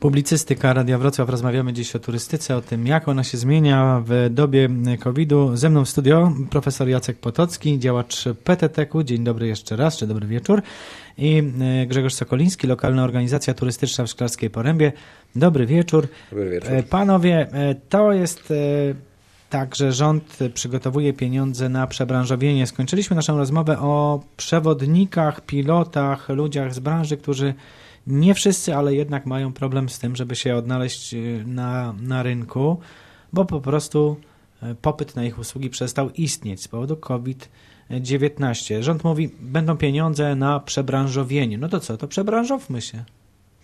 Publicystyka Radia Wrocław. Rozmawiamy dziś o turystyce, o tym, jak ona się zmienia w dobie COVID-u. Ze mną w studio profesor Jacek Potocki, działacz PTTK. Dzień dobry jeszcze raz, czy dobry wieczór. I e, Grzegorz Sokoliński, lokalna organizacja turystyczna w Szklarskiej Porębie. Dobry wieczór. Dobry wieczór. E, panowie, e, to jest tak, że rząd przygotowuje pieniądze na przebranżowienie. Skończyliśmy naszą rozmowę o przewodnikach, pilotach, ludziach z branży, którzy nie wszyscy, ale jednak mają problem z tym, żeby się odnaleźć y, na, na rynku, bo po prostu y, popyt na ich usługi przestał istnieć z powodu COVID-19. Rząd mówi, będą pieniądze na przebranżowienie. No to co, to przebranżowmy się.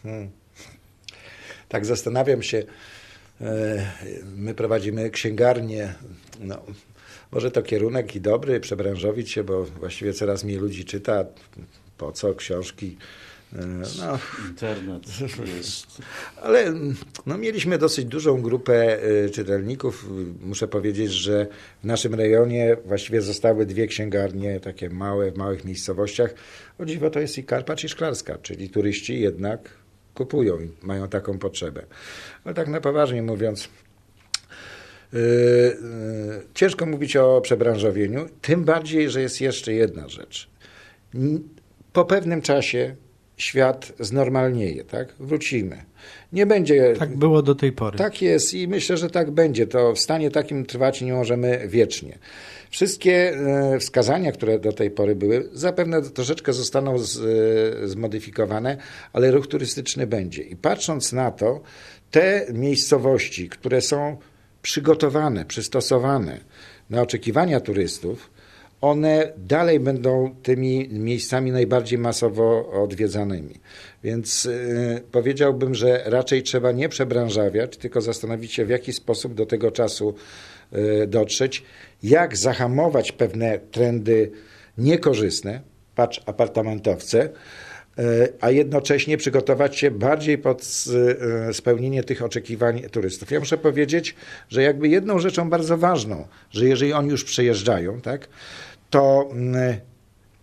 Hmm. Tak zastanawiam się, e, my prowadzimy księgarnię, no, może to kierunek i dobry, przebranżowić się, bo właściwie coraz mniej ludzi czyta, po co książki E, no, Internet jest. Ale no, mieliśmy dosyć dużą grupę e, czytelników. Muszę powiedzieć, że w naszym rejonie właściwie zostały dwie księgarnie, takie małe, w małych miejscowościach. O dziwo to jest i Karpacz i Szklarska, czyli turyści jednak kupują i mają taką potrzebę. Ale tak na poważnie mówiąc, Yy, yy, ciężko mówić o przebranżowieniu, tym bardziej, że jest jeszcze jedna rzecz. Po pewnym czasie świat znormalnieje, tak? Wrócimy. Nie będzie. Tak było do tej pory. Tak jest i myślę, że tak będzie. To w stanie takim trwać nie możemy wiecznie. Wszystkie e, wskazania, które do tej pory były, zapewne troszeczkę zostaną z, e, zmodyfikowane, ale ruch turystyczny będzie. I patrząc na to, te miejscowości, które są przygotowane, przystosowane na oczekiwania turystów, one dalej będą tymi miejscami najbardziej masowo odwiedzanymi. Więc yy, powiedziałbym, że raczej trzeba nie przebranżawiać, tylko zastanowić się, w jaki sposób do tego czasu yy, dotrzeć, jak zahamować pewne trendy niekorzystne, patrz apartamentowce, y, a jednocześnie przygotować się bardziej pod y, spełnienie tych oczekiwań turystów. Ja muszę powiedzieć, że jakby jedną rzeczą bardzo ważną, że jeżeli oni już przejeżdżają, tak, to mm,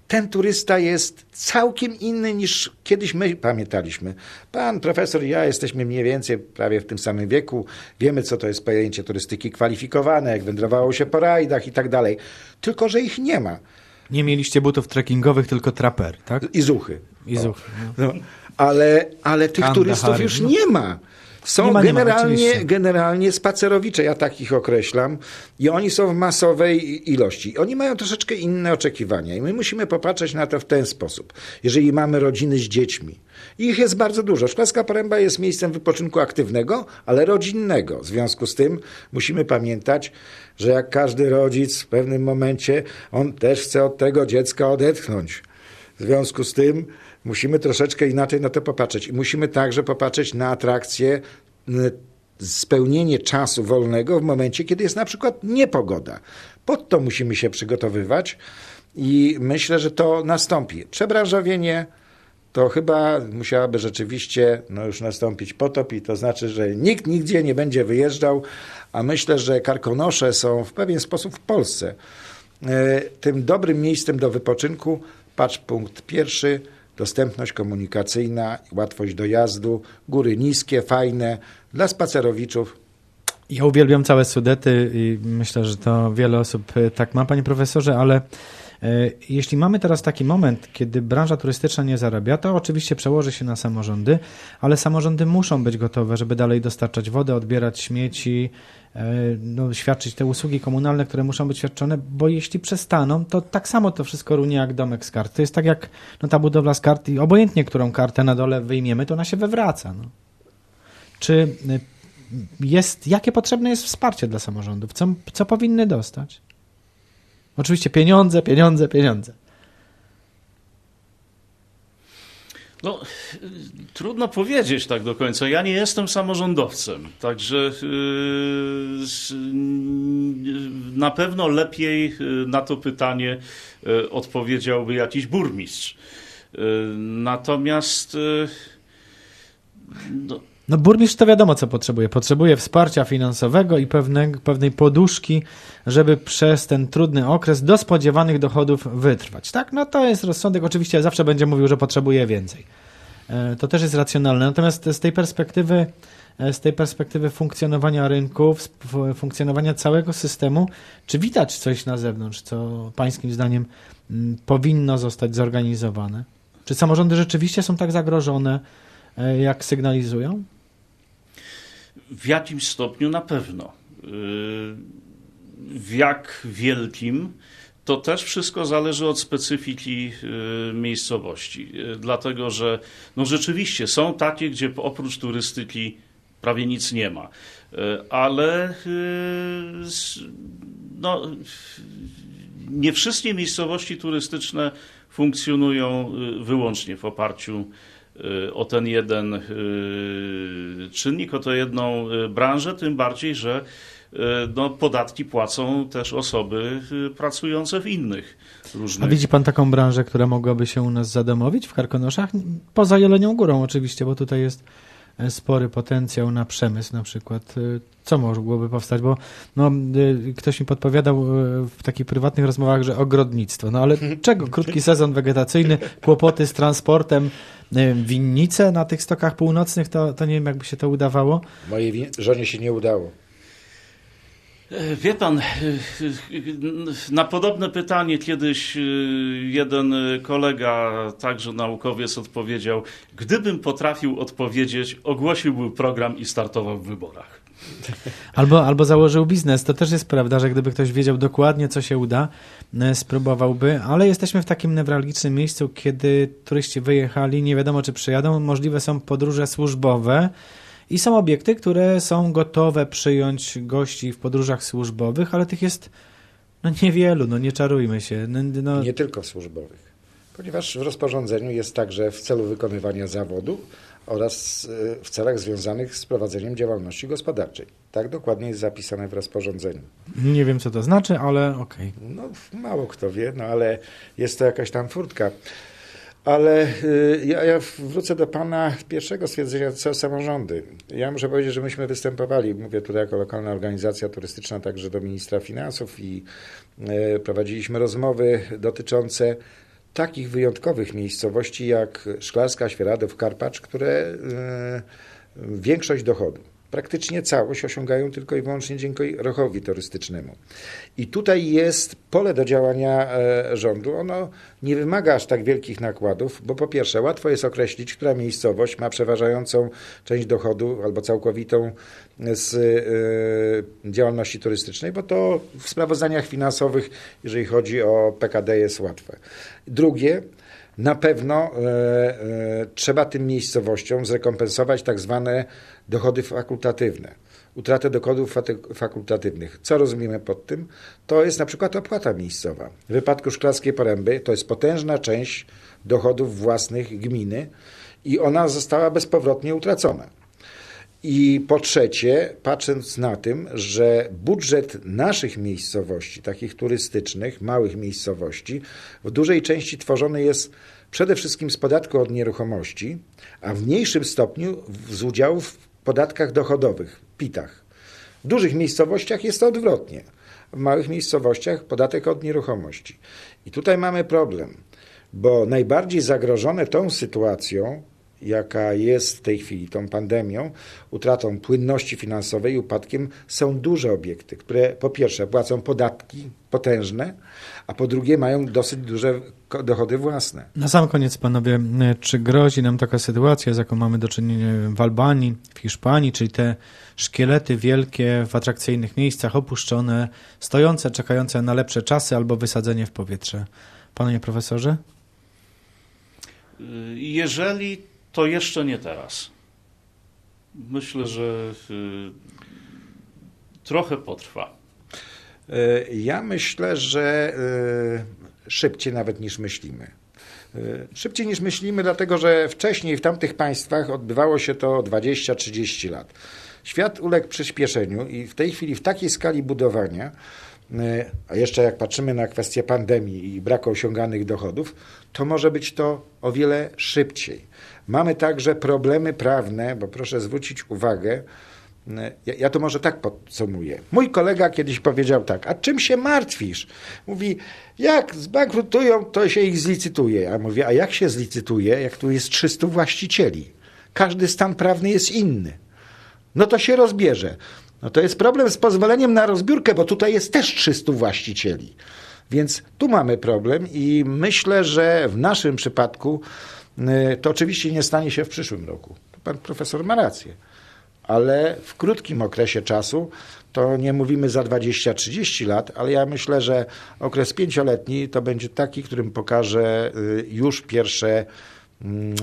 ten turysta jest całkiem inny niż kiedyś my pamiętaliśmy. Pan profesor i ja jesteśmy mniej więcej prawie w tym samym wieku. Wiemy, co to jest pojęcie turystyki kwalifikowane, jak wędrowało się po rajdach i tak dalej. Tylko, że ich nie ma. Nie mieliście butów trekkingowych, tylko traper, tak? I zuchy. I zuchy. No. No. Ale, ale tych Kanda, turystów Harry, już no. nie ma. Są ma, generalnie, ma, generalnie spacerowicze, ja takich określam, i oni są w masowej ilości. Oni mają troszeczkę inne oczekiwania i my musimy popatrzeć na to w ten sposób. Jeżeli mamy rodziny z dziećmi, ich jest bardzo dużo. Szklarska Poręba jest miejscem wypoczynku aktywnego, ale rodzinnego. W związku z tym musimy pamiętać, że jak każdy rodzic w pewnym momencie, on też chce od tego dziecka odetchnąć. W związku z tym musimy troszeczkę inaczej na to popatrzeć. I musimy także popatrzeć na atrakcje, spełnienie czasu wolnego w momencie, kiedy jest na przykład niepogoda. Pod to musimy się przygotowywać i myślę, że to nastąpi. Przebranżowienie to chyba musiałaby rzeczywiście no już nastąpić potop i to znaczy, że nikt nigdzie nie będzie wyjeżdżał, a myślę, że karkonosze są w pewien sposób w Polsce e, tym dobrym miejscem do wypoczynku. Patrz punkt pierwszy, dostępność komunikacyjna, łatwość dojazdu, góry niskie, fajne, dla spacerowiczów. Ja uwielbiam całe Sudety i myślę, że to wiele osób e, tak ma, panie profesorze, ale jeśli mamy teraz taki moment, kiedy branża turystyczna nie zarabia, to oczywiście przełoży się na samorządy, ale samorządy muszą być gotowe, żeby dalej dostarczać wodę, odbierać śmieci, E, no, świadczyć te usługi komunalne, które muszą być świadczone, bo jeśli przestaną, to tak samo to wszystko runie jak domek z kart. To jest tak jak no, ta budowla z kart i obojętnie, którą kartę na dole wyjmiemy, to ona się wywraca. No. Czy e, jest, jakie potrzebne jest wsparcie dla samorządów? Co, co powinny dostać? Oczywiście pieniądze, pieniądze, pieniądze. No, trudno powiedzieć tak do końca. Ja nie jestem samorządowcem, także yy, na pewno lepiej yy, na to pytanie yy, odpowiedziałby jakiś burmistrz. Natomiast no, no burmistrz to wiadomo, co potrzebuje. Potrzebuje wsparcia finansowego i pewne, pewnej poduszki, żeby przez ten trudny okres do spodziewanych dochodów wytrwać. Tak, no to jest rozsądek. Oczywiście zawsze będzie mówił, że potrzebuje więcej. to też jest racjonalne. Natomiast z tej perspektywy z tej perspektywy funkcjonowania rynków, funkcjonowania całego systemu, czy widać coś na zewnątrz, co Pańskim zdaniem mm, powinno zostać zorganizowane? Czy samorządy rzeczywiście są tak zagrożone, jak sygnalizują? W jakimś stopniu na pewno. W jak wielkim, to też wszystko zależy od specyfiki miejscowości. Dlatego, że no rzeczywiście są takie, gdzie oprócz turystyki prawie nic nie ma. Ale no, nie wszystkie miejscowości turystyczne funkcjonują wyłącznie w oparciu Y, o ten jeden y, czynnik, o tę jedną y, branżę, tym bardziej, że no, podatki płacą też osoby pracujące w innych różnych. A widzi pan taką branżę, która mogłaby się u nas zadomowić w Karkonoszach? Poza Jelenią Górą oczywiście, bo tutaj jest spory potencjał na przemysł na przykład. E, co mogłoby powstać? Bo no, e, ktoś mi podpowiadał w takich prywatnych rozmowach, że ogrodnictwo. No ale czego? Krótki sezon wegetacyjny, kłopoty z transportem, winnice na tych stokach północnych, to, to nie wiem, jakby się to udawało. Mojej żonie się nie udało. Wie pan, na podobne pytanie kiedyś jeden kolega, także naukowiec, odpowiedział: Gdybym potrafił odpowiedzieć, ogłosiłby program i startował w wyborach. Albo, albo założył biznes. To też jest prawda, że gdyby ktoś wiedział dokładnie, co się uda, spróbowałby, ale jesteśmy w takim newralgicznym miejscu, kiedy turyści wyjechali, nie wiadomo czy przyjadą, możliwe są podróże służbowe i są obiekty, które są gotowe przyjąć gości w podróżach służbowych, ale tych jest no niewielu, no nie czarujmy się. No, no. Nie tylko służbowych. Ponieważ w rozporządzeniu jest także w celu wykonywania zawodu oraz e, w celach związanych z prowadzeniem działalności gospodarczej. Tak dokładnie jest zapisane w rozporządzeniu. Nie wiem, co to znaczy, ale okej. Okay. No, mało kto wie, no ale jest to jakaś tam furtka. Ale y, ja, ja, wrócę do Pana pierwszego stwierdzenia, co samorządy. Ja muszę powiedzieć, że myśmy występowali, mówię tutaj jako lokalna organizacja turystyczna, także do ministra finansów i y, prowadziliśmy rozmowy dotyczące takich wyjątkowych miejscowości jak Szklarska, Świeradów, Karpacz, które y, większość dochodu praktycznie całość osiągają tylko i wyłącznie dzięki ruchowi turystycznemu. I tutaj jest pole do działania e, rządu. Ono nie wymaga aż tak wielkich nakładów, bo po pierwsze łatwo jest określić, która miejscowość ma przeważającą część dochodu albo całkowitą z e, działalności turystycznej, bo to w sprawozdaniach finansowych, jeżeli chodzi o PKD, jest łatwe. Drugie, na pewno e, e, trzeba tym miejscowościom zrekompensować tak zwane dochody fakultatywne, utratę dochodów fakultatywnych. Co rozumiemy pod tym? To jest na przykład opłata miejscowa. W wypadku Szklarskiej Poręby to jest potężna część dochodów własnych gminy i ona została bezpowrotnie utracona. I po trzecie, patrząc na tym, że budżet naszych miejscowości, takich turystycznych, małych miejscowości, w dużej części tworzony jest przede wszystkim z podatku od nieruchomości, a w mniejszym stopniu z udziału w podatkach dochodowych, PIT-ach. W dużych miejscowościach jest to odwrotnie. W małych miejscowościach podatek od nieruchomości. I tutaj mamy problem, bo najbardziej zagrożone tą sytuacją jaka jest w tej chwili, tą pandemią, utratą płynności finansowej i upadkiem, są duże obiekty, które po pierwsze płacą podatki potężne, a po drugie mają dosyć duże dochody własne. Na sam koniec, panowie, czy grozi nam taka sytuacja, z jaką mamy do czynienia w Albanii, w Hiszpanii, czyli te szkielety wielkie w atrakcyjnych miejscach, opuszczone, stojące, czekające na lepsze czasy albo wysadzenie w powietrze? Panie profesorze? Jeżeli to jeszcze nie teraz. Myślę, że y, trochę potrwa. E, ja myślę, że e, szybciej nawet niż myślimy. E, szybciej niż myślimy, dlatego że wcześniej w tamtych państwach odbywało się to 20-30 lat. Świat uległ przyspieszeniu i w tej chwili w takiej skali budowania, a jeszcze jak patrzymy na kwestię pandemii i braku osiąganych dochodów, to może być to o wiele szybciej. Mamy także problemy prawne, bo proszę zwrócić uwagę, ja, ja to może tak podsumuję. Mój kolega kiedyś powiedział tak, a czym się martwisz? Mówi, jak zbankrutują, to się ich zlicytuje. Ja mówię, a jak się zlicytuje, jak tu jest 300 właścicieli? Każdy stan prawny jest inny. No to się rozbierze. No to jest problem z pozwoleniem na rozbiórkę, bo tutaj jest też 300 właścicieli. Więc tu mamy problem i myślę, że w naszym przypadku y, to oczywiście nie stanie się w przyszłym roku. Pan profesor ma rację. Ale w krótkim okresie czasu, to nie mówimy za 20-30 lat, ale ja myślę, że okres pięcioletni to będzie taki, którym pokaże y, już pierwsze, mm,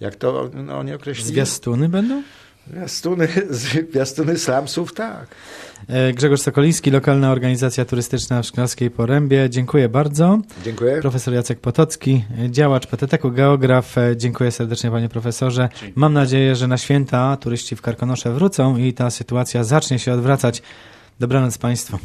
jak to no, oni określili? Zwiastuny będą? Zwiastuny, zwiastuny slumsów, tak. E, Grzegorz Sokoliński, lokalna organizacja turystyczna w Szklarskiej Porębie. Dziękuję bardzo. Dziękuję. Profesor Jacek Potocki, działacz PTT-ku, geograf. E, Dziękuję serdecznie panie profesorze. Mam nadzieję, że na święta turyści w Karkonosze wrócą i ta sytuacja zacznie się odwracać. Dobranoc państwu.